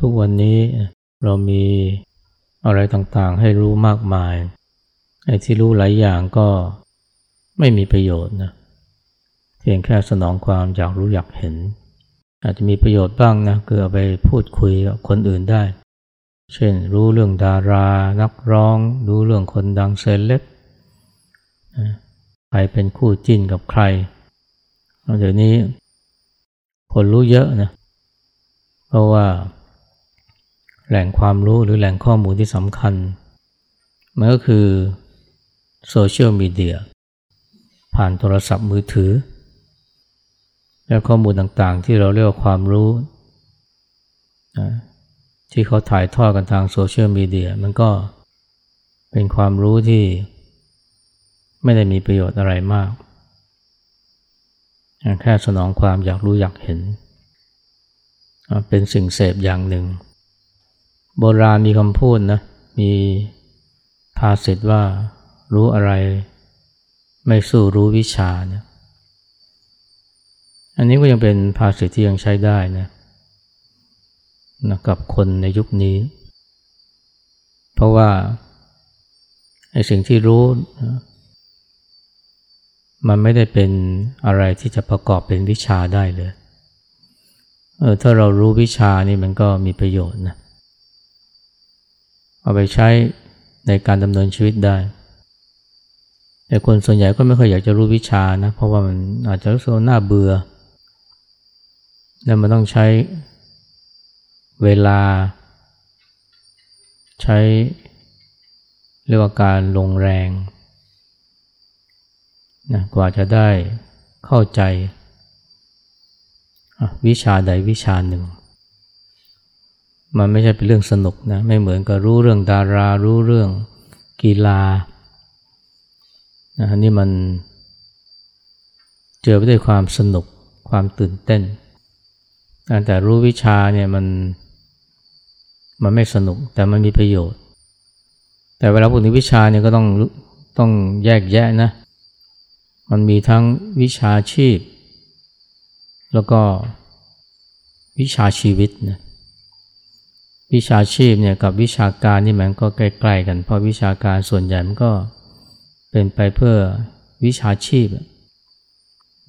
ทุกวันนี้เรามีอะไรต่างๆ ให้รู้มากมายไอ้ที่รู้หลายอย่างก็ไม่มีประโยชน์นะเพียงแค่สนองความอยากรู้อยากเห็น อาจจะมีประโยชน์บ้างนะคือเอาไปพูดคุยกับคนอื่นได้ เช่นรู้เรื่องดารา นักร้อง รู้เรื่องคนดังเซเลบใครเป็นคู่จิ้นกับใครเดี๋ยวนี้คนรู้เยอะนะเพราะว่า แหล่งความรู้หรือแหล่งข้อมูลที่สำคัญ มันก็คือโซเชียลมีเดียผ่านโทรศัพท์มือถือ และข้อมูลต่างๆ ที่เราเรียกว่าความรู้ที่เขาถ่ายทอดกันทางโซเชียลมีเดียมันก็เป็นความรู้ที่ไม่ได้มีประโยชน์อะไรมาก แค่สนองความอยากรู้อยากเห็น เป็นสิ่งเสพอย่างหนึ่ง โบราณมีคำพูดนะ มีภาษิตว่ารู้อะไร ไม่สู้รู้วิชาเนี่ยอันนี้ก็ยังเป็นภาษิตที่ยังใช้ได้นะนะกับคนในยุคนี้ เพราะว่าไอ้สิ่งที่รู้ มันไม่ได้เป็นอะไรที่จะประกอบเป็นวิชาได้เลยเออถ้าเรารู้วิชานี่มันก็มีประโยชน์นะ เอาไปใช้ในการดำเนินชีวิตได้ แต่คนส่วนใหญ่ก็ไม่ค่อยอยากจะรู้วิชานะ เพราะว่ามันอาจจะรู้สึกน่าเบื่อ แล้วมันต้องใช้เวลา ใช้เรียกว่าการลงแรงนะกว่าจะได้เข้าใจ วิชาใดวิชาหนึ่ง มันไม่ใช่เป็นเรื่องสนุกนะไม่เหมือนกับรู้เรื่องดารา รู้เรื่องกีฬานะนี่มันเจอไปด้วยความสนุกความตื่นเต้น แต่รู้วิชาเนี่ยมันมันไม่สนุกแต่มันมีประโยชน์ แต่เวลาพูดถึงวิชาเนี่ยก็ต้องต้องแยกแยะนะ มันมีทั้งวิชาชีพ แล้วก็วิชาชีวิตนะ วิชาชีพเนี่ยกับวิชาการนี่มันก็ใกล้ ๆ กัน เพราะวิชาการส่วนใหญ่มันก็เป็นไปเพื่อวิชาชีพ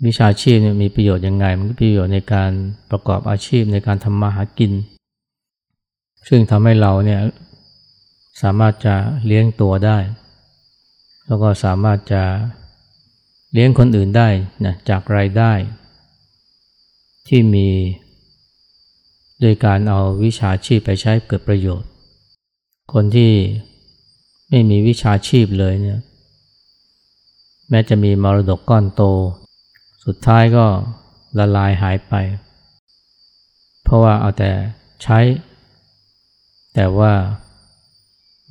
วิชาชีพเนี่ยมีประโยชน์ยังไง มันก็ประโยชน์ในการประกอบอาชีพในการทำมาหากิน ซึ่งทำให้เราเนี่ยสามารถจะเลี้ยงตัวได้ แล้วก็สามารถจะเลี้ยงคนอื่นได้นะจากรายได้ ที่มี โดยการเอาวิชาชีพไปใช้เกิดประโยชน์ คนที่ไม่มีวิชาชีพเลยเนี่ยแม้จะมีมรดกก้อนโต สุดท้ายก็ละลายหายไป เพราะว่าเอาแต่ใช้ แต่ว่า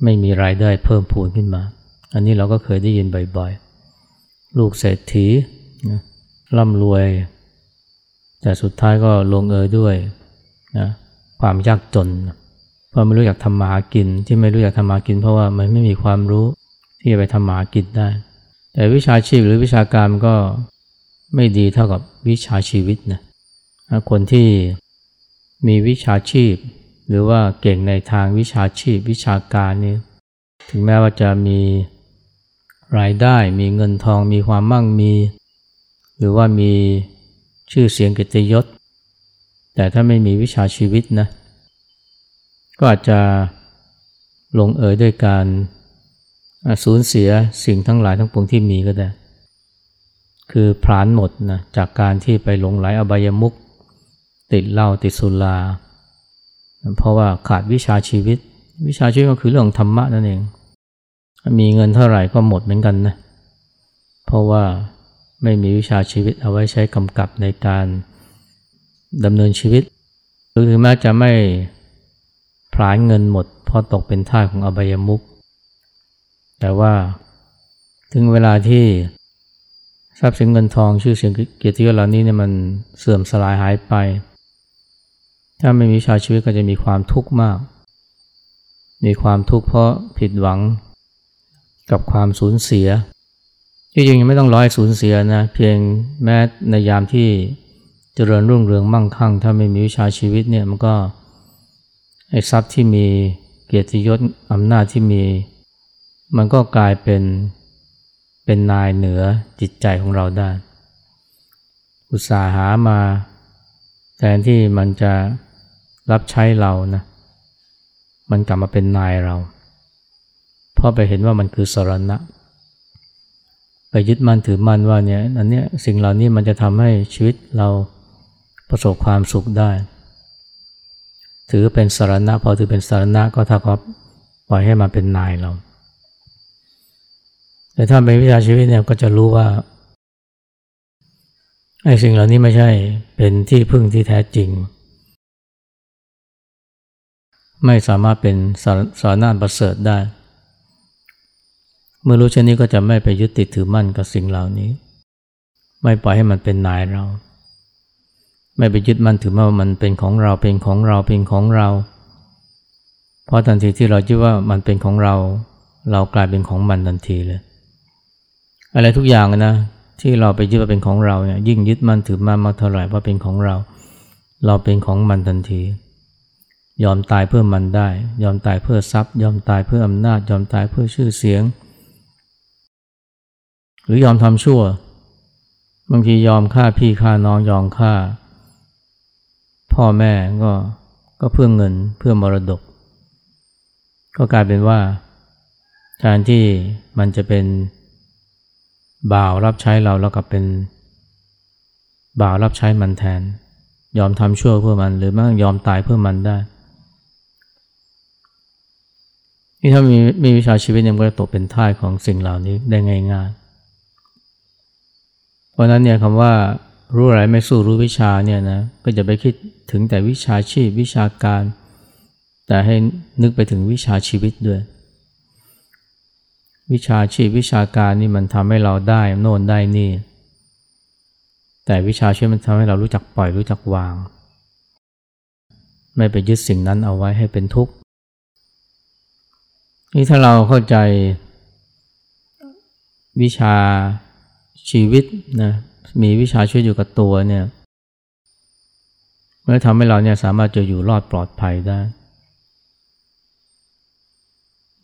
ไม่มีรายได้เพิ่มพูนขึ้นมา อันนี้เราก็เคยได้ยินบ่อยๆ ลูกเศรษฐีร่ำรวย แต่สุดท้ายก็ลงเอยด้วย นะความยากจนเพราะไม่รู้อยากทำมาหากิน ที่ไม่รู้อยากทำมาหากิน เพราะว่ามันไม่มีความรู้ที่จะไปทำมาหากินได้ แต่วิชาชีพหรือวิชาการมันก็ไม่ดีเท่ากับวิชาชีวิตนะคนที่มีวิชาชีพ หรือว่าเก่งในทางวิชาชีพ วิชาการนี่ถึงแม้ว่าจะมีรายได้ มีเงินทองมีความมั่งมี หรือว่ามีชื่อเสียงกิตยศ แต่ถ้าไม่มีวิชาชีวิตนะ ก็อาจจะลงเอยด้วยการสูญเสียสิ่งทั้งหลายทั้งปวงที่มีก็ได้ คือพรานหมดนะจากการที่ไปหลงไหลอบายมุกติดเหล้าติดสุรา เพราะว่าขาดวิชาชีวิต วิชาชีวิตก็คือเรื่องธรรมะนั่นเอง มีเงินเท่าไหร่ก็หมดเหมือนกันนะ เพราะว่าไม่มีวิชาชีวิตเอาไว้ใช้กำกับในการ ดำเนินชีวิตหรือถึงแม้จะไม่พลานเงินหมดเพราะตกเป็นท่าของอบายมุกแต่ว่าถึงเวลาที่ทรัพย์สินเงินทองชื่อเสียงเกียรติยศเหล่านี้เนี่ยมันเสื่อมสลายหายไป ถ้าไม่มีชาชีวิตก็จะมีความทุกข์มาก มีความทุกข์เพราะผิดหวังกับความสูญเสียจริงยังไม่ต้องร้อยสูญเสียนะ เพียงแม้ในยามที่ จริญรุ่งเรืองมั่งคั่ง ถ้าไม่มีวิชาชีวิตเนี่ยมันก็ไอ้ทรัพย์ที่มีเกียรติยศอำนาจที่มี มันก็กลายเป็นเป็นนายเหนือจิตใจของเราได้ อุตสาหามาแทนที่มันจะรับใช้เรานะมันกลับมาเป็นนายเรา เพราะไปเห็นว่ามันคือสรณะ ไปยึดมั่นถือมั่นว่าเนี่ยอันเนี้ยสิ่งเหล่านี้มันจะทำให้ชีวิตเรา ประสบความสุขได้ ถือเป็นสารณะพอถือเป็นสารณะก็ถ้ากับปล่อยให้มาเป็นนายเรา แต่ถ้าเป็นวิชาชีวิตเนี่ยก็จะรู้ว่าไอ้สิ่งเหล่านี้ไม่ใช่เป็นที่พึ่งที่แท้จริง ไม่สามารถเป็นสารณะประเสริฐได้ เมื่อรู้เช่นนี้ก็จะไม่ไปยึดติดถือมั่นกับสิ่งเหล่านี้ ไม่ปล่อยให้มันเป็นนายเรา ไม่ไปยึดมันถือว่ามันเป็นของเราเป็นของเราเป็นของเรา เพราะทันทีที่เราคิดว่ามันเป็นของเรา เรากลายเป็นของมันทันทีเลย อะไรทุกอย่างนะที่เราไปยึดว่าเป็นของเราเนี่ยยิ่งยึดมันถือมันมากเท่าไหร่ว่าเป็นของเรา เราเป็นของมันทันที ยอมตายเพื่อมันได้ ยอมตายเพื่อทรัพย์ ยอมตายเพื่ออำนาจ ยอมตายเพื่อชื่อเสียง หรือยอมทำชั่วบางทียอมฆ่าพี่ฆ่าน้องยอมฆ่า พ่อแม่ก็ก็เพื่อเงินเพื่อมรดก ก็กลายเป็นว่าแทนที่มันจะเป็นบ่าวรับใช้เราแล้วกับเป็นบ่าวรับใช้มันแทน ยอมทำชั่วเพื่อมันหรือแม้ยอมตายเพื่อมันได้นี่ถ้ามีมีวิชาชีวิตเนี่ยมันก็จะตกเป็นท่ายของสิ่งเหล่านี้ได้ง่ายๆเพราะนั้นเนี่ยคำว่า รู้อะไรไม่สู้รู้วิชาเนี่ยนะก็จะไปคิดถึงแต่วิชาชีพวิชาการ แต่ให้นึกไปถึงวิชาชีวิตด้วย วิชาชีพวิชาการนี่มันทำให้เราได้โน่นได้นี่ แต่วิชาชีวิตมันทำให้เรารู้จักปล่อยรู้จักวาง ไม่ไปยึดสิ่งนั้นเอาไว้ให้เป็นทุกข์นี่ถ้าเราเข้าใจวิชาชีวิตนะ มีวิชาช่วยอยู่กับตัวเนี่ยมันทำให้เราเนี่ยสามารถจะอยู่รอดปลอดภัยได้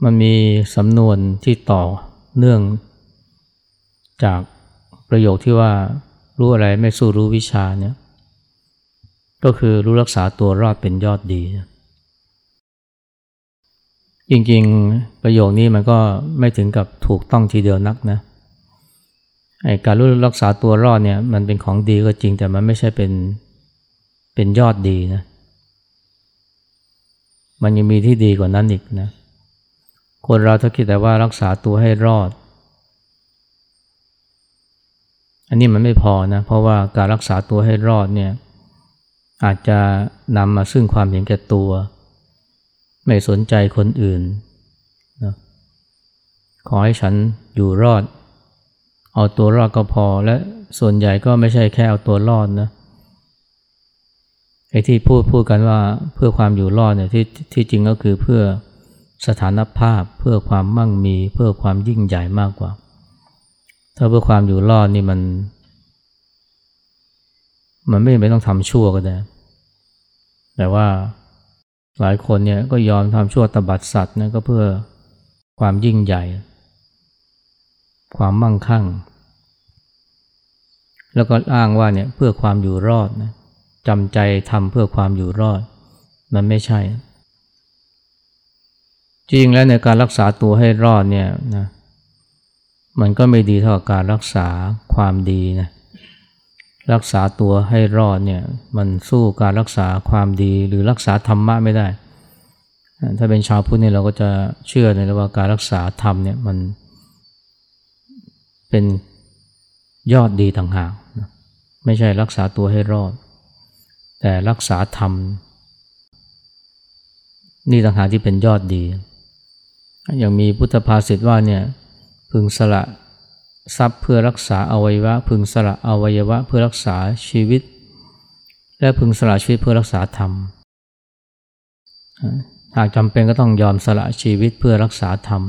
มันมีสำนวนที่ต่อเนื่อง จากประโยคที่ว่ารู้อะไรไม่สู้รู้วิชาเนี่ย ก็คือรู้รักษาตัวรอดเป็นยอดดี จริงๆประโยคนี้มันก็ไม่ถึงกับถูกต้องทีเดียวนักนะเไอ้การรู้รักษาตัวรอดเนี่ยมันเป็นของดีก็จริงแต่มันไม่ใช่เป็นเป็นยอดดีนะ มันยังมีที่ดีกว่านั้นอีกนะ คนเราถ้าคิดแต่ว่ารักษาตัวให้รอด อันนี้มันไม่พอนะ เพราะว่าการรักษาตัวให้รอดเนี่ยอาจจะนำมาซึ่งความเห็นแก่ตัว ไม่สนใจคนอื่นนะขอให้ฉันอยู่รอด เอาตัวรอดก็พอและส่วนใหญ่ก็ไม่ใช่แค่เอาตัวรอดนะไอ้ที่พูดพูดกันว่าเพื่อความอยู่รอดเนี่ยที่ที่จริงก็คือเพื่อสถานภาพเพื่อความมั่งมีเพื่อความยิ่งใหญ่มากกว่า ถ้าเพื่อความอยู่รอดนี่มัน มันไม่ไม่ต้องทำชั่วก็ได้แต่ว่าหลายคนเนี่ยก็ยอมทำชั่วตบัดสัตว์นะก็เพื่อความยิ่งใหญ่ ความมั่งคั่ง แล้วก็อ้างว่าเนี่ยเพื่อความอยู่รอดนะจำใจทำเพื่อความอยู่รอด มันไม่ใช่ จริงแล้วในการรักษาตัวให้รอดเนี่ยนะมันก็ไม่ดีเท่ากับการรักษาความดีนะรักษาตัวให้รอดเนี่ยมันสู้การรักษาความดีหรือรักษาธรรมะไม่ได้ ถ้าเป็นชาวพุทธเนี่ยเราก็จะเชื่อในว่าการรักษาธรรมเนี่ยมัน เป็นยอดดีต่างหากไม่ใช่รักษาตัวให้รอด แต่รักษาธรรม นี่ต่างหากที่เป็นยอดดี อย่างมีพุทธภาษิตว่าเนี่ยพึงสละทรัพย์เพื่อรักษาอวัยวะ พึงสละอวัยวะ เพื่อรักษาชีวิต และพึงสละชีวิตเพื่อรักษาธรรม หากจำเป็นก็ต้องยอมสละชีวิตเพื่อรักษาธรรม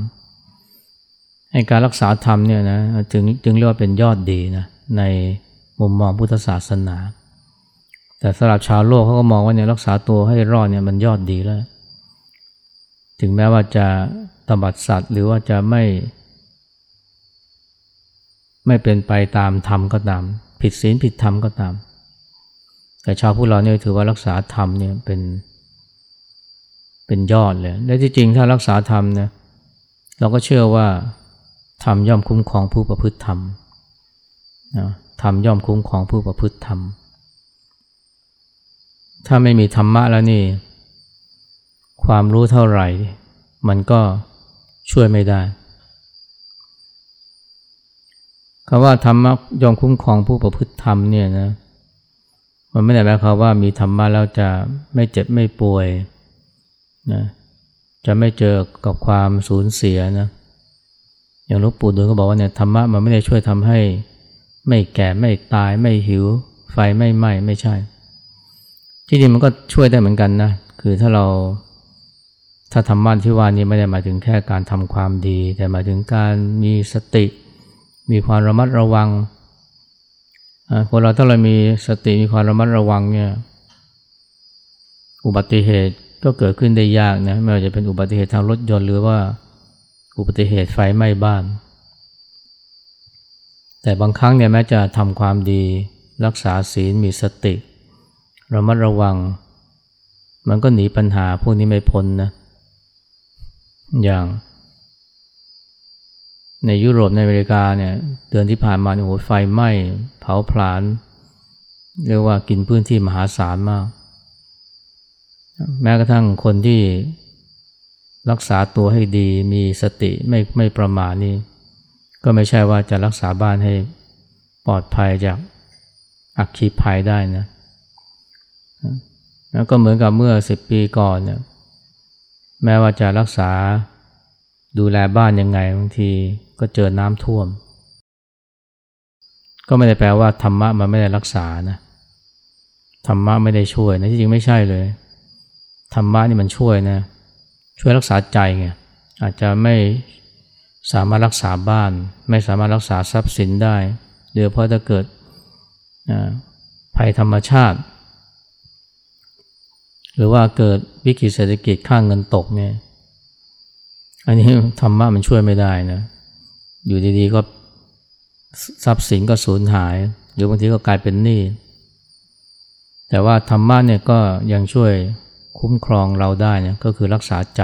การรักษาธรรมเนี่ยนะจึงจึงเรียกว่าเป็นยอดดีนะในมุมมองพุทธศาสนา แต่สำหรับชาวโลกเขาก็มองว่าเนี่ยรักษาตัวให้รอดเนี่ยมันยอดดีแล้ว ถึงแม้ว่าจะตบัดสัตว์หรือว่าจะไม่ ไม่เป็นไปตามธรรมก็ตาม ผิดศีลผิดธรรมก็ตาม แต่ชาวพุทธเราเนี่ยถือว่ารักษาธรรมเนี่ยเป็นเป็นยอดเลย และที่จริงถ้ารักษาธรรมนี่ยเราก็เชื่อว่า ธรรมย่อมคุ้มครองผู้ประพฤติธรรมนะธรรมย่อมคุ้มครองผู้ประพฤติธรรม ถ้าไม่มีธรรมะแล้วนี่ ความรู้เท่าไหร่ มันก็ช่วยไม่ได้คำว่าธรรมะย่อมคุ้มครองผู้ประพฤติธรรมเนี่ยนะ มันไม่ได้หมายความว่ามีธรรมะแล้วจะไม่เจ็บไม่ป่วยนะ จะไม่เจอกับความสูญเสียนะ อย่างหลวงปู่ดูลก็บอกว่าเนี่ยธรรมะมันไม่ได้ช่วยทำให้ ไม่แก่ไม่ตายไม่หิว ไฟไม่ไหม้ไม่ใช่ ที่จริงมันก็ช่วยได้เหมือนกันนะคือถ้าเราถ้าธรรมะที่ว่านี้ไม่ได้หมายถึงแค่การทำความดี แต่หมายถึงการมีสติ มีความระมัดระวังคนเราถ้าเรามีสติมีความระมัดระวังเนี่ยอุบัติเหตุก็เกิดขึ้นได้ยากนะไม่ว่าจะเป็นอุบัติเหตุทางรถยนต์หรือว่า อุบัติเหตุไฟไหม้บ้าน แต่บางครั้งเนี่ยแม้จะทำความดี รักษาศีลมีสติ ระมัดระวัง มันก็หนีปัญหาพวกนี้ไม่พ้นนะอย่าง ในยุโรปในอเมริกาเนี่ยเดือนที่ผ่านมาเนี่ยโหไฟไหม้เผาผลาญเรียกว่ากินพื้นที่มหาศาลมาก แม้กระทั่งคนที่ รักษาตัวให้ดีมีสติไม่ไม่ประมาทนี่ก็ไม่ใช่ว่าจะรักษาบ้านให้ปลอดภัยจากอักคีภัยได้นะแล้วก็เหมือนกับเมื่อสิบปีก่อนเนี่ยแม้ว่าจะรักษาดูแลบ้านยังไงบางทีก็เจอน้ำท่วม ก็ไม่ได้แปลว่าธรรมะมันไม่ได้รักษานะธรรมะไม่ได้ช่วยนะที่จริงไม่ใช่เลยธรรมะนี่มันช่วยนะ ช่วยรักษาใจไงอาจจะไม่สามารถรักษาบ้าน ไม่สามารถรักษาทรัพย์สินได้โดยเพราะถ้าเกิดภัยธรรมชาติ หรือว่าเกิดวิกฤตเศรษฐกิจค่างเงินตกเนี่ยอันนี้ธรรมะมันช่วยไม่ได้นะอยู่ดีๆก็ทรัพย์สินก็สูญหาย หรือบางทีก็กลายเป็นหนี้แต่ว่าธรรมะเนี่ยก็ยังช่วย คุ้มครองเราได้เนี่ยก็คือรักษาใจ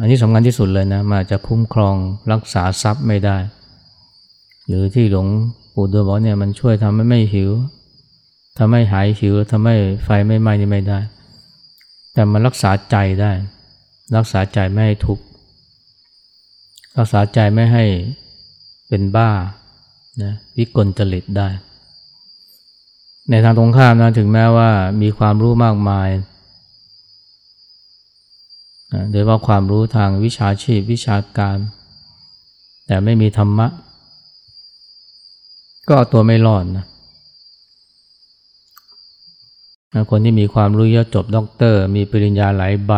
อันนี้สำคัญที่สุดเลยนะมาจะคุ้มครองรักษาทรัพย์ไม่ได้ หรือที่หลวงปู่ดูลบอกเนี่ยมันช่วยทำให้ไม่หิวทำให้หายหิวทำให้ไฟไม่ไหม้นี่ไม่ได้ แต่มันรักษาใจได้ รักษาใจไม่ให้ทุกข์รักษาใจไม่ให้เป็นบ้านะวิกลจริตได้ ในทางตรงข้ามนะถึงแม้ว่ามีความรู้มากมายโดยว่าความรู้ทางวิชาชีพวิชาการ แต่ไม่มีธรรมะ ก็ตัวไม่รอดนะคนที่มีความรู้เยอะจบด็อกเตอร์ มีปริญญาหลายใบ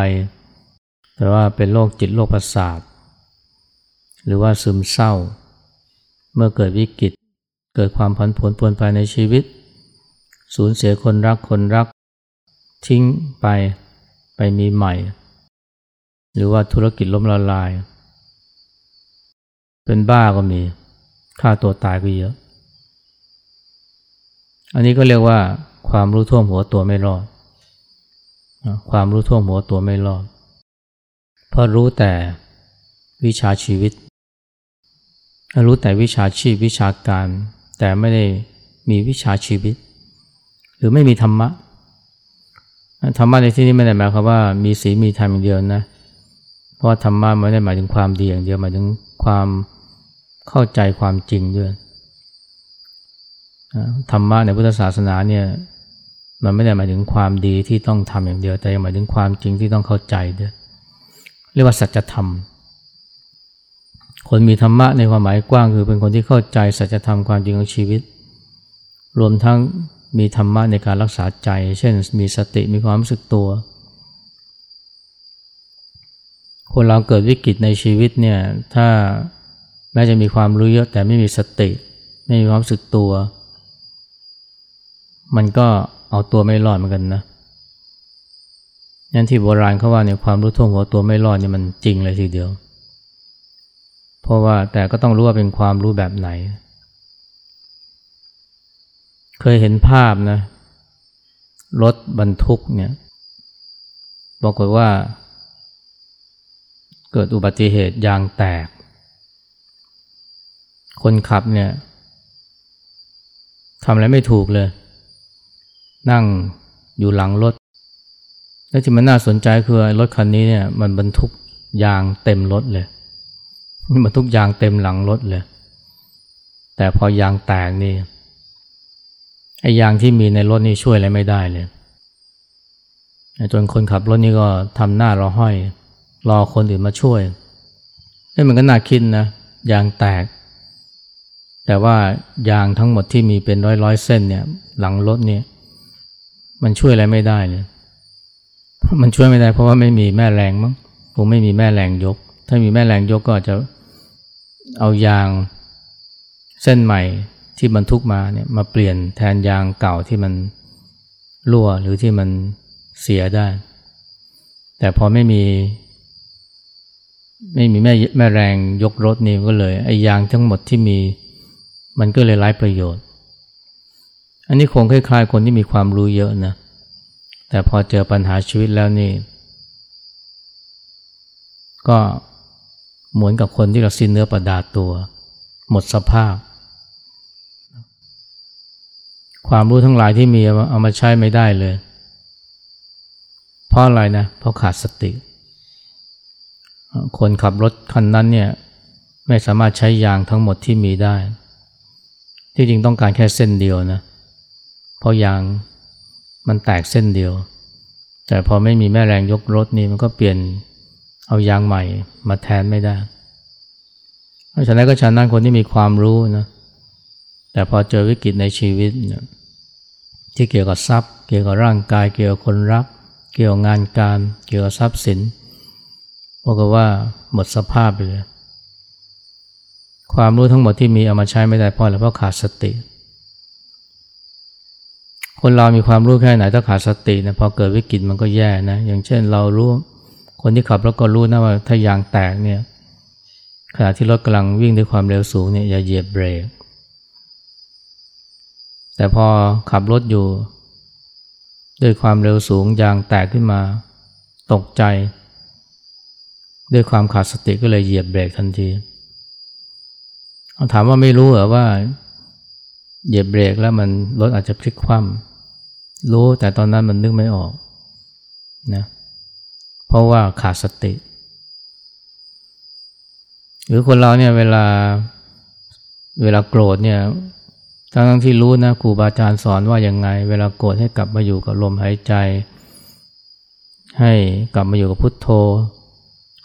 แต่ว่าเป็นโรคจิตโรคประสาท หรือว่าซึมเศร้า เมื่อเกิดวิกฤต เกิดความผันผวนปวนไปในชีวิต สูญเสียคนรักคนรัก ทิ้งไปไปมีใหม่ หรือว่าธุรกิจล้มละลาย เป็นบ้าก็มีฆ่าตัวตายก็เยอะ อันนี้ก็เรียกว่าความรู้ท่วมหัวตัวไม่รอด ความรู้ท่วมหัวตัวไม่รอด เพราะรู้แต่วิชาชีวิต รู้แต่วิชาชีพวิชาการ แต่ไม่ได้มีวิชาชีวิต หรือไม่มีธรรมะธรรมะในที่นี้ไม่ได้หมายความว่ามีศีลมีธรรมอย่างเดียวนะเพราะธรรมะไม่ได้หมายถึงความดีอย่างเดียวหมายถึงความเข้าใจความจริงด้วยธรรมะในพุทธศาสนาเนี่ยมันไม่ได้หมายถึงความดีที่ต้องทำอย่างเดียว แต่ยังหมายถึงความจริงที่ต้องเข้าใจด้วยเรียกว่าสัจธรรม คนมีธรรมะในความหมายกว้างคือเป็นคนที่เข้าใจสัจธรรมความจริงของชีวิต รวมทั้ง มีธรรมะในการรักษาใจ เช่นมีสติมีความรู้สึกตัว คนเราเกิดวิกฤตในชีวิตเนี่ยถ้าแม้จะมีความรู้เยอะแต่ไม่มีสติ ไม่มีความรู้สึกตัว มันก็เอาตัวไม่รอดเหมือนกันนะนั่นที่โบราณเขาว่าเนี่ยความรู้ท่วงหัวตัวไม่รอดเนี่ยมันจริงเลยทีเดียว เพราะว่าแต่ก็ต้องรู้ว่าเป็นความรู้แบบไหน เคยเห็นภาพนะ รถบรรทุกเนี่ยบอกว่า เกิดอุบัติเหตุยางแตก คนขับเนี่ยทำอะไรไม่ถูกเลย นั่งอยู่หลังรถ และที่มันน่าสนใจคือรถคันนี้เนี่ย มันบรรทุกยางเต็มรถเลยมันบรรทุกยางเต็มหลังรถเลย แต่พอยางแตกนี่ ไอ้ยางที่มีในรถนี่ช่วยอะไรไม่ได้เลยจนคนขับรถนี่ก็ทำหน้ารอห้อย รอคนอื่นมาช่วยนี่มันก็น่าคิดนะยางแตก แต่ว่ายางทั้งหมดที่มีเป็นร้อยร้อยเส้นเนี่ย หลังรถเนี่ย มันช่วยอะไรไม่ได้เลยมันช่วยไม่ได้เพราะว่าไม่มีแม่แรงมั้งคงไม่มีแม่แรงยก ถ้ามีแม่แรงยกก็จะเอายางเส้นใหม่ ที่บรรทุกมาเนี่ยมาเปลี่ยนแทนยางเก่าที่มันรั่วหรือที่มันเสียได้ แต่พอไม่มี ไม่มีแม่แม่แรงยกรถนี่ก็เลยไอ้ยางทั้งหมดที่มี มันก็เลยไร้ประโยชน์ อันนี้คงคล้ายๆ คนที่มีความรู้เยอะนะแต่พอเจอปัญหาชีวิตแล้วนี่ ก็เหมือนกับคนที่เราสิ้นเนื้อประดาตัว หมดสภาพ ความรู้ทั้งหลายที่มีเอามาใช้ไม่ได้เลย เพราะอะไรนะ เพราะขาดสติ คนขับรถคันนั้นเนี่ยไม่สามารถใช้ยางทั้งหมดที่มีได้ ที่จริงต้องการแค่เส้นเดียวนะ เพราะยางมันแตกเส้นเดียว แต่พอไม่มีแม่แรงยกรถนี่มันก็เปลี่ยนเอายางใหม่มาแทนไม่ได้ฉะนั้นก็ฉันนั้นคนที่มีความรู้นะ แต่พอเจอวิกฤตในชีวิตเนี่ย ที่เกี่ยวกับทรัพย์ เกี่ยวกับร่างกาย เกี่ยวกับคนรัก เกี่ยวกับงานการ เกี่ยวกับทรัพย์สินบอกว่าหมดสภาพไปเลยความรู้ทั้งหมดที่มีเอามาใช้ไม่ได้เพราะอะไรเพราะขาดสติ คนเรามีความรู้แค่ไหนถ้าขาดสตินะพอเกิดวิกฤตมันก็แย่นะอย่างเช่นเรารู้คนที่ขับรถก็รู้นะว่าถ้ายางแตกเนี่ยขณะที่รถกำลังวิ่งด้วยความเร็วสูงเนี่ยอย่าเหยียบเบรก แต่พอขับรถอยู่ ด้วยความเร็วสูงยางแตกขึ้นมา ตกใจ ด้วยความขาดสติก็เลยเหยียบเบรกทันทีเขาถามว่าไม่รู้เหรอว่า เหยียบเบรกแล้วมันรถอาจจะพลิกคว่ำรู้แต่ตอนนั้นมันนึกไม่ออกนะเพราะว่าขาดสติ หรือคนเราเนี่ยเวลาเวลาโกรธเนี่ย ทั้งที่รู้นะครูบาอาจารย์สอนว่ายังไง เวลาโกรธให้กลับมาอยู่กับลมหายใจ ให้กลับมาอยู่กับพุทโธ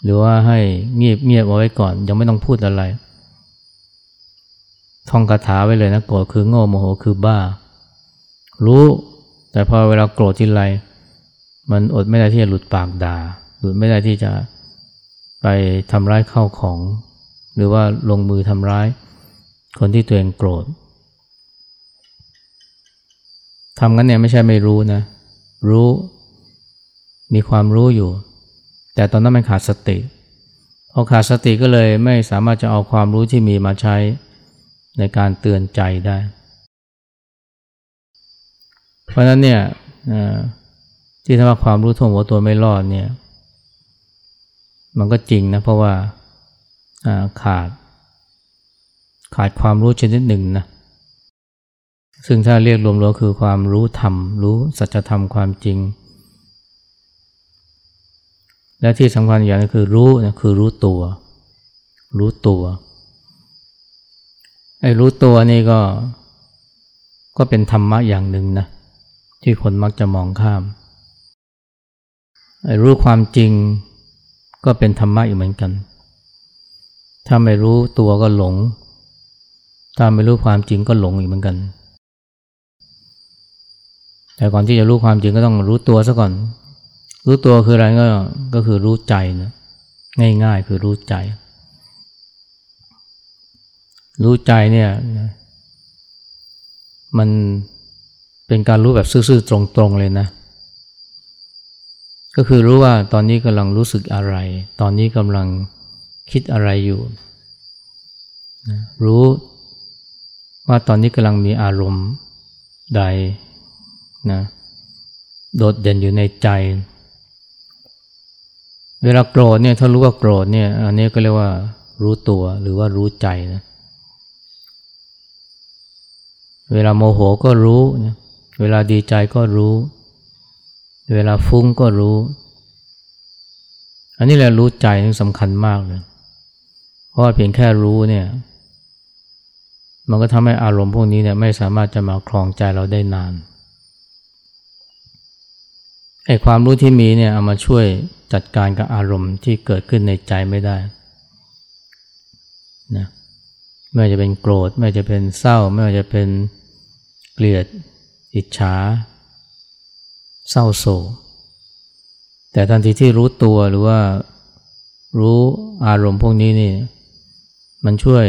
หรือว่าให้เงียบเงียบเอาไว้ก่อน ยังไม่ต้องพูดอะไร ท่องคาถาไว้เลยนะโกรธคือโง่โมโหคือบ้า รู้แต่พอเวลาโกรธทีไรมันอดไม่ได้ที่จะหลุดปากด่า หลุดไม่ได้ที่จะไปทำร้ายเข้าของ หรือว่าลงมือทำร้าย คนที่ตัวเองโกรธ ทำงั้นเนี่ยไม่ใช่ไม่รู้นะ รู้มีความรู้อยู่ แต่ตอนนั้นมันขาดสติพอขาดสติก็เลยไม่สามารถจะเอาความรู้ที่มีมาใช้ในการเตือนใจได้ เพราะนั้นเนี่ยที่ทว่าความรู้ท่วงหัวตัวไม่รอดเนี่ยมันก็จริงนะเพราะว่าขาด ขาดความรู้ชนิดหนึ่งนะ ซึ่งถ้าเรียกรวมๆคือความรู้ธรรม รู้สัจธรรมความจริง และที่สำคัญอย่างนึงคือรู้นะคือรู้ตัว รู้ตัวไอ้รู้ตัวนี่ก็ ก็เป็นธรรมะอย่างหนึ่งนะที่คนมักจะมองข้ามไอ้รู้ความจริงก็เป็นธรรมะอีกเหมือนกัน ถ้าไม่รู้ตัวก็หลง ถ้าไม่รู้ความจริงก็หลงอีกเหมือนกัน แต่ก่อนที่จะรู้ความจริงก็ต้องรู้ตัวซะก่อน รู้ตัวคืออะไรก็ก็คือรู้ใจนะง่ายๆคือรู้ใจ รู้ใจเนี่ยมันเป็นการรู้แบบซื่อๆตรงๆเลยนะ ก็คือรู้ว่าตอนนี้กำลังรู้สึกอะไร ตอนนี้กำลังคิดอะไรอยู่ รู้ว่าตอนนี้กำลังมีอารมณ์ใด นะโดดเด่นอยู่ในใจ เวลาโกรธเนี่ยถ้ารู้ว่าโกรธเนี่ยอันนี้ก็เรียกว่ารู้ตัวหรือว่ารู้ใจนะเวลาโมโหก็รู้นะเวลาดีใจก็รู้ เวลาฟุ้งก็รู้ อันนี้แหละรู้ใจสำคัญมากเลย เพราะเพียงแค่รู้เนี่ยมันก็ทำให้อารมณ์พวกนี้เนี่ยไม่สามารถจะมาคลองใจเราได้นาน ไอ้ความรู้ที่มีเนี่ยเอามาช่วยจัดการกับอารมณ์ที่เกิดขึ้นในใจไม่ได้นะไม่ว่าจะเป็นโกรธ ไม่ว่าจะเป็นเศร้า ไม่ว่าจะเป็นเกลียด อิจฉา เศร้าโศกแต่ทันทีที่รู้ตัวหรือว่ารู้อารมณ์พวกนี้นี่ มันช่วย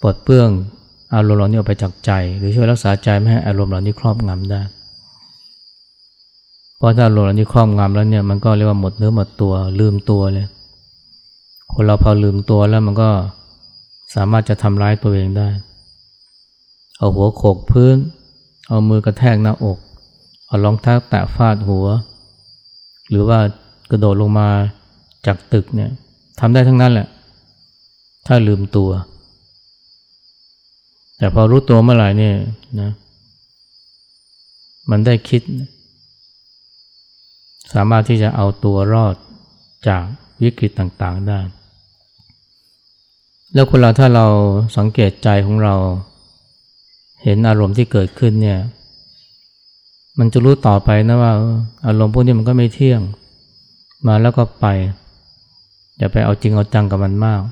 ปลดเปื้องอารมณ์เหล่านี้ออกไปจากใจ หรือช่วยรักษาใจไม่ให้อารมณ์เหล่านี้ครอบงำได้ เพราะถ้าอารมณ์เหล่านี้ครอบงำแล้วเนี่ยมันก็เรียกว่าหมดเนื้อหมดตัวลืมตัวเลย คนเราพอลืมตัวแล้วมันก็สามารถจะทำร้ายตัวเองได้ เอาหัวโขกพื้น เอามือกระแทกหน้าอก เอารองเท้าแตะฟาดหัว หรือว่ากระโดดลงมาจากตึกเนี่ยทำได้ทั้งนั้นแหละ ถ้าลืมตัว แต่พอรู้ตัวเมื่อไหร่เนี่ยนะมันได้คิด สามารถที่จะเอาตัวรอดจากวิกฤตต่างๆได้ แล้วคนเราถ้าเราสังเกตใจของเรา เห็นอารมณ์ที่เกิดขึ้นเนี่ย มันจะรู้ต่อไปนะว่า อารมณ์พวกนี้มันก็ไม่เที่ยง มาแล้วก็ไป อย่าไปเอาจริงเอาจังกับมันมาก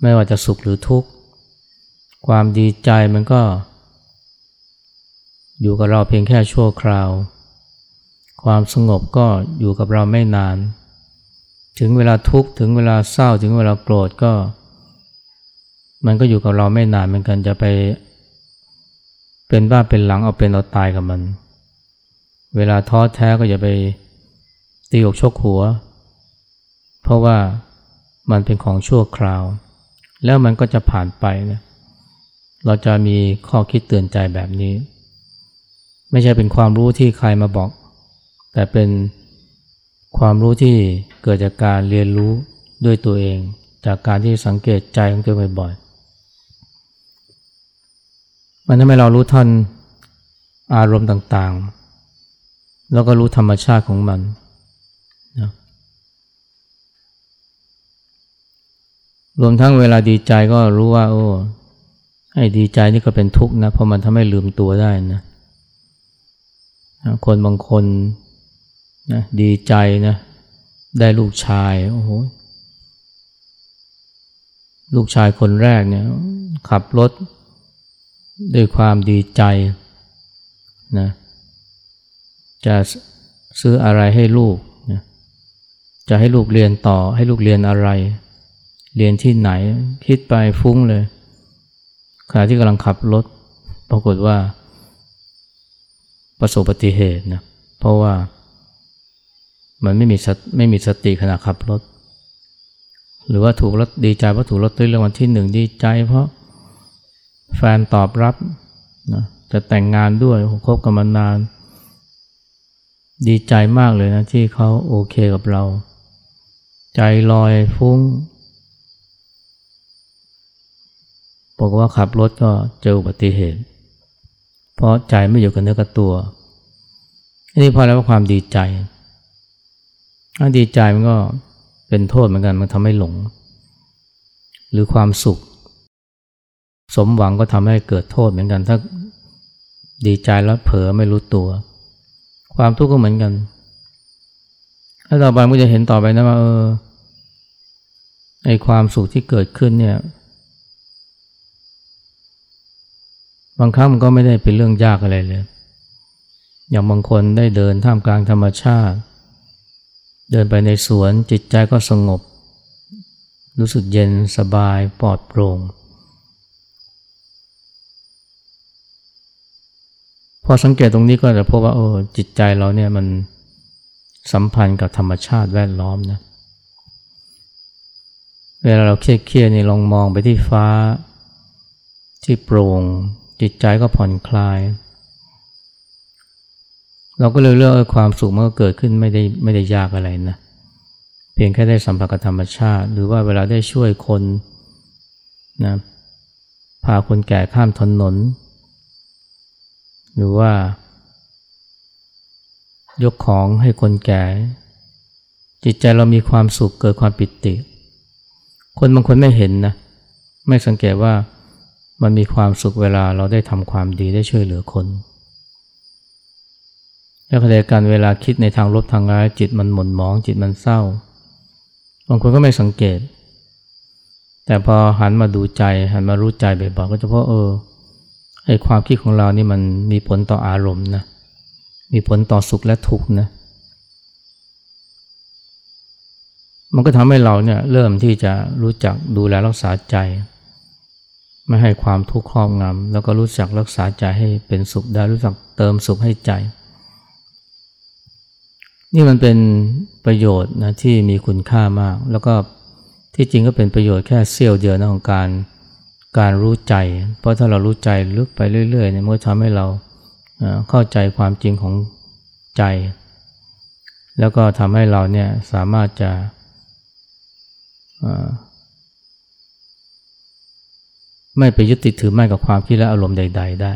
ไม่ว่าจะสุขหรือทุกข์ ความดีใจมันก็ อยู่กับเราเพียงแค่ชั่วคราว ความสงบก็อยู่กับเราไม่นาน ถึงเวลาทุกข์ถึงเวลาเศร้าถึงเวลาโกรธก็ มันก็อยู่กับเราไม่นานเหมือนกันจะไป เป็นบ้าเป็นหลังเอาเป็นเอาตายกับมัน เวลาท้อแท้ก็อย่าไปตีอกชกหัว เพราะว่ามันเป็นของชั่วคราว แล้วมันก็จะผ่านไปนะเราจะมีข้อคิดเตือนใจแบบนี้ ไม่ใช่เป็นความรู้ที่ใครมาบอก แต่เป็นความรู้ที่เกิดจากการเรียนรู้ด้วยตัวเอง จากการที่สังเกตใจของตัวบ่อยๆ มันทำให้เรารู้ทันอารมณ์ต่างๆ แล้วก็รู้ธรรมชาติของมันนะรวมทั้งเวลาดีใจก็รู้ว่า โอ้ให้ดีใจนี่ก็เป็นทุกข์นะ เพราะมันทำให้ลืมตัวได้นะ คนบางคน นะดีใจนะได้ลูกชายโอ้โหลูกชายคนแรกเนี่ยขับรถด้วยความดีใจนะจะซื้ออะไรให้ลูกนะจะให้ลูกเรียนต่อให้ลูกเรียนอะไร เรียนที่ไหนคิดไปฟุ้งเลยขณะที่กำลังขับรถ ปรากฏว่า ประสบอุบัติเหตุนะเพราะว่า มันไม่มีสไม่มีสติขณะขับรถ หรือว่าถูกรถดีใจเพราะถูกรถด้วยรางวัลที่หนึ่งดีใจ เพราะแฟนตอบรับนะจะแต่งงานด้วยคบกันมานาน ดีใจมากเลยนะที่เขาโอเคกับเรา ใจลอยฟุ้งบอกว่าขับรถก็เจออุบัติเหตุ เพราะใจไม่อยู่กับเนื้อกับตัวอันนี้พอแล้วว่าความดีใจ ดีใจมันก็เป็นโทษเหมือนกันมันทำให้หลง หรือความสุข สมหวังก็ทำให้เกิดโทษเหมือนกัน ถ้าดีใจแล้วเผลอไม่รู้ตัว ความทุกข์ก็เหมือนกัน ถ้าต่อไปมันจะเห็นต่อไปนะว่าเออไอความสุขที่เกิดขึ้นเนี่ย บางครั้งมันก็ไม่ได้เป็นเรื่องยากอะไรเลย อย่างบางคนได้เดินท่ามกลางธรรมชาติ เดินไปในสวนจิตใจก็สงบ รู้สึกเย็นสบายปลอดโปร่งพอสังเกตตรงนี้ก็จะพบว่าโอ้จิตใจเราเนี่ยมันสัมพันธ์กับธรรมชาติแวดล้อมนะเวลาเราเครียดๆนี่ลองมองไปที่ฟ้า ที่โปร่ง จิตใจก็ผ่อนคลาย เราก็เลยเลือกความสุขมันก็เกิดขึ้นไม่ได้ไม่ได้ยากอะไรนะ เพียงแค่ได้สัมผัสกับธรรมชาติ หรือว่าเวลาได้ช่วยคนนะพาคนแก่ข้ามถนน หรือว่า ยกของให้คนแก่ จิตใจเรามีความสุขเกิดความปิติ คนบางคนไม่เห็นนะไม่สังเกตว่ามันมีความสุขเวลาเราได้ทำความดีได้ช่วยเหลือคน แล้วขณะกันเวลาคิดในทางลบทางร้ายจิตมันหม่นหมองจิตมันเศร้า บางคนก็ไม่สังเกต แต่พอหันมาดูใจหันมารู้ใจบ่อยๆก็จะพบเออไอความคิดของเรานี่มันมีผลต่ออารมณ์นะมีผลต่อสุขและทุกข์นะมันก็ทำให้เราเนี่ยเริ่มที่จะรู้จักดูแลรักษาใจ ไม่ให้ความทุกข์ครอบงำแล้วก็รู้จักรักษาใจให้เป็นสุขได้รู้จักเติมสุขให้ใจ นี่มันเป็นประโยชน์นะที่มีคุณค่ามาก แล้วก็ที่จริงก็เป็นประโยชน์แค่เสี้ยวเดียวนะของการการรู้ใจ เพราะถ้าเรารู้ใจลึกไปเรื่อยๆเนี่ยมันก็ทำให้เราเข้าใจความจริงของใจ แล้วก็ทำให้เราเนี่ยสามารถจะไม่ไปยึดติดถือมั่นกับความคิดและอารมณ์ใด ๆ ได้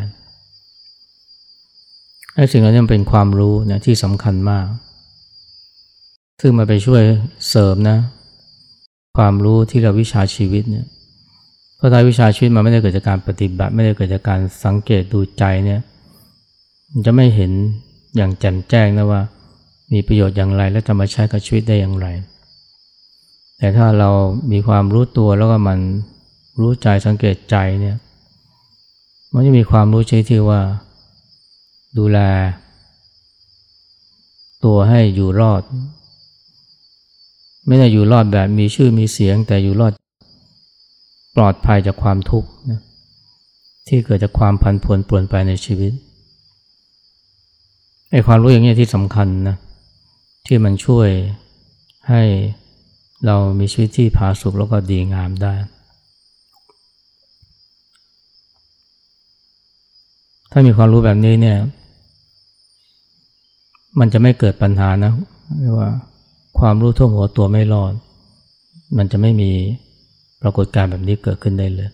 ไอ้สิ่งเหล่านี้เป็นความรู้นะที่สำคัญมาก ซึ่งมาไปช่วยเสริมนะ ความรู้ที่เราวิชาชีวิตเนี่ยเพราะท้ายวิชาชีวิตมันไม่ได้เกิดจากการปฏิบัติ ไม่ได้เกิดจากการสังเกตดูใจเนี่ยมันจะไม่เห็นอย่างแจ่มแจ้งนะว่า มีประโยชน์อย่างไรและจะมาใช้กับชีวิตได้อย่างไร แต่ถ้าเรามีความรู้ตัวแล้วก็มันรู้ใจสังเกตใจเนี่ยมันจะมีความรู้ใช่ที่ว่า ดูแล ตัวให้อยู่รอด ไม่ได้อยู่รอดแบบมีชื่อมีเสียง แต่อยู่รอดปลอดภัยจากความทุกข์นะที่เกิดจากความพันผวนปลวนไปในชีวิตไอ้ความรู้อย่างนี้ที่สำคัญนะที่มันช่วยให้เรามีชีวิตที่ผาสุกแล้วก็ดีงามได้ ถ้ามีความรู้แบบนี้เนี่ย มันจะไม่เกิดปัญหานะเรียกว่า ความรู้ท่วมหัวตัวไม่รอด มันจะไม่มีปรากฏการณ์แบบนี้เกิดขึ้นได้เลย